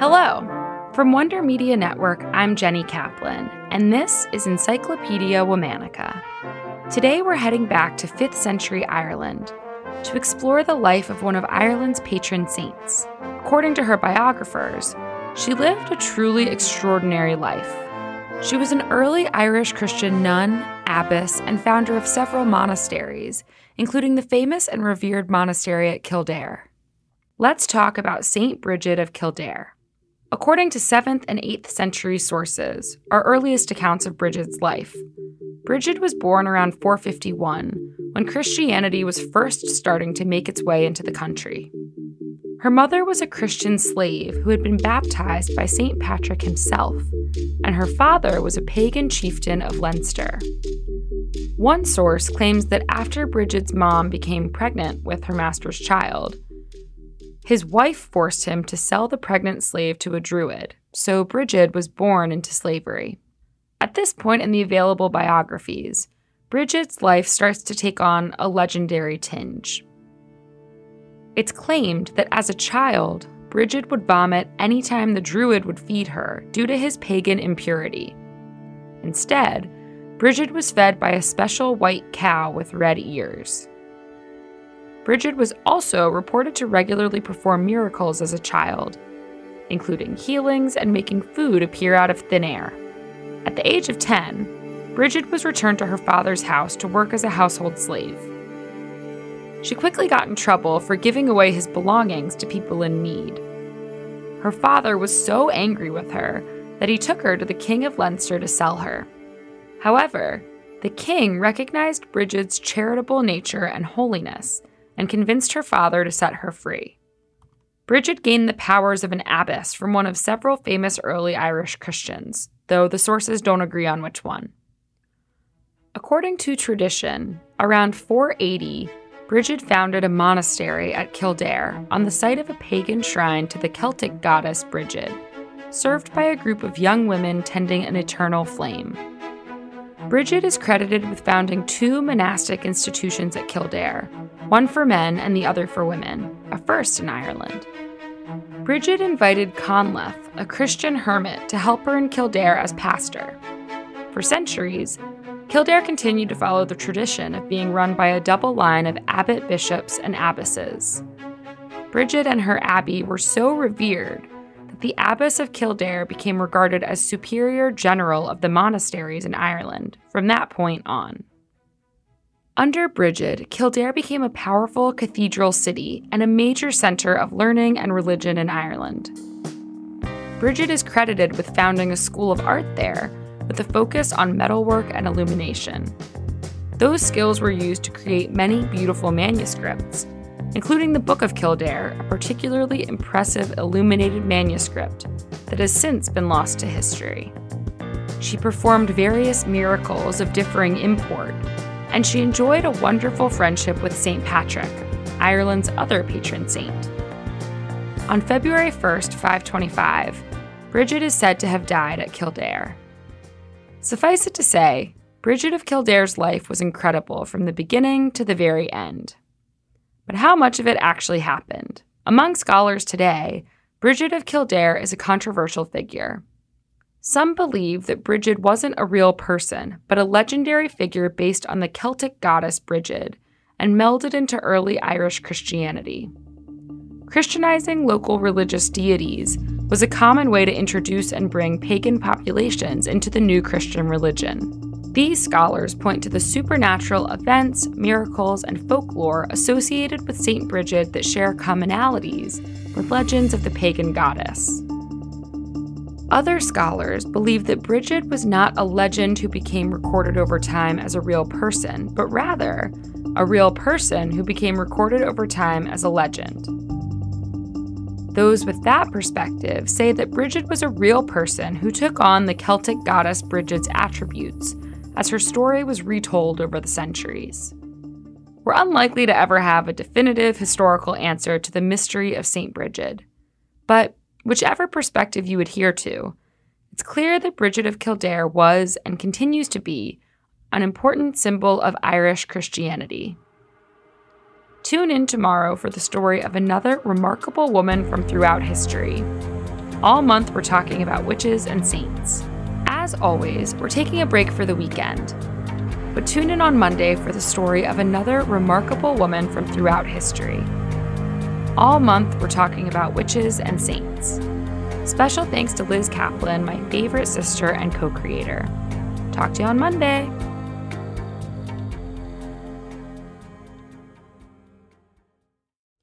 Hello. From Wonder Media Network, I'm Jenny Kaplan, and this is Encyclopedia Womanica. Today we're heading back to 5th century Ireland to explore the life of one of Ireland's patron saints. According to her biographers, she lived a truly extraordinary life. She was an early Irish Christian nun, abbess, and founder of several monasteries, including the famous and revered monastery at Kildare. Let's talk about St. Bridget of Kildare. According to 7th and 8th century sources, our earliest accounts of Bridget's life, Bridget was born around 451, when Christianity was first starting to make its way into the country. Her mother was a Christian slave who had been baptized by St. Patrick himself, and her father was a pagan chieftain of Leinster. One source claims that after Bridget's mom became pregnant with her master's child, his wife forced him to sell the pregnant slave to a druid, so Bridget was born into slavery. At this point in the available biographies, Bridget's life starts to take on a legendary tinge. It's claimed that as a child, Bridget would vomit anytime the druid would feed her due to his pagan impurity. Instead, Bridget was fed by a special white cow with red ears. Bridget was also reported to regularly perform miracles as a child, including healings and making food appear out of thin air. At the age of 10, Bridget was returned to her father's house to work as a household slave. She quickly got in trouble for giving away his belongings to people in need. Her father was so angry with her that he took her to the King of Leinster to sell her. However, the king recognized Bridget's charitable nature and holiness and convinced her father to set her free. Bridget gained the powers of an abbess from one of several famous early Irish Christians, though the sources don't agree on which one. According to tradition, around 480, Bridget founded a monastery at Kildare on the site of a pagan shrine to the Celtic goddess Bridget, served by a group of young women tending an eternal flame. Bridget is credited with founding two monastic institutions at Kildare, one for men and the other for women, a first in Ireland. Bridget invited Conleth, a Christian hermit, to help her in Kildare as pastor. For centuries, Kildare continued to follow the tradition of being run by a double line of abbot bishops and abbesses. Bridget and her abbey were so revered the abbess of Kildare became regarded as superior general of the monasteries in Ireland from that point on. Under Bridget, Kildare became a powerful cathedral city and a major center of learning and religion in Ireland. Bridget is credited with founding a school of art there with a focus on metalwork and illumination. Those skills were used to create many beautiful manuscripts, including the Book of Kildare, a particularly impressive illuminated manuscript that has since been lost to history. she performed various miracles of differing import, and she enjoyed a wonderful friendship with St. Patrick, Ireland's other patron saint. On February 1st, 525, Bridget is said to have died at Kildare. Suffice it to say, Bridget of Kildare's life was incredible from the beginning to the very end. But how much of it actually happened? Among scholars today, Bridget of Kildare is a controversial figure. Some believe that Bridget wasn't a real person, but a legendary figure based on the Celtic goddess Brigid and melded into early Irish Christianity. Christianizing local religious deities was a common way to introduce and bring pagan populations into the new Christian religion. These scholars point to the supernatural events, miracles, and folklore associated with St. Bridget that share commonalities with legends of the pagan goddess. Other scholars believe that Bridget was not a legend who became recorded over time as a real person, but rather a real person who became recorded over time as a legend. Those with that perspective say that Bridget was a real person who took on the Celtic goddess Bridget's attributes as her story was retold over the centuries. We're unlikely to ever have a definitive historical answer to the mystery of St. Bridget, but whichever perspective you adhere to, it's clear that Bridget of Kildare was and continues to be an important symbol of Irish Christianity. Tune in tomorrow for the story of another remarkable woman from throughout history. All month, we're talking about witches and saints. As always, we're taking a break for the weekend. But tune in on Monday for the story of another remarkable woman from throughout history. All month, we're talking about witches and saints. Special thanks to Liz Kaplan, my favorite sister and co creator. Talk to you on Monday.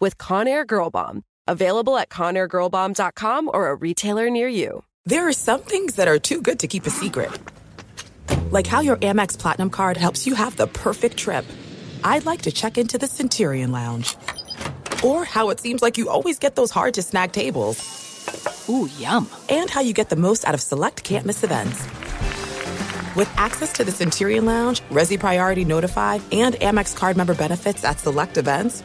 with Conair Girl Bomb. Available at ConairGirlBomb.com or a retailer near you. There are some things that are too good to keep a secret. Like how your Amex Platinum card helps you have the perfect trip. I'd like to check into the Centurion Lounge. Or how it seems like you always get those hard to snag tables. Ooh, yum. And how you get the most out of select can't miss events. With access to the Centurion Lounge, Resy Priority Notified, and Amex card member benefits at select events,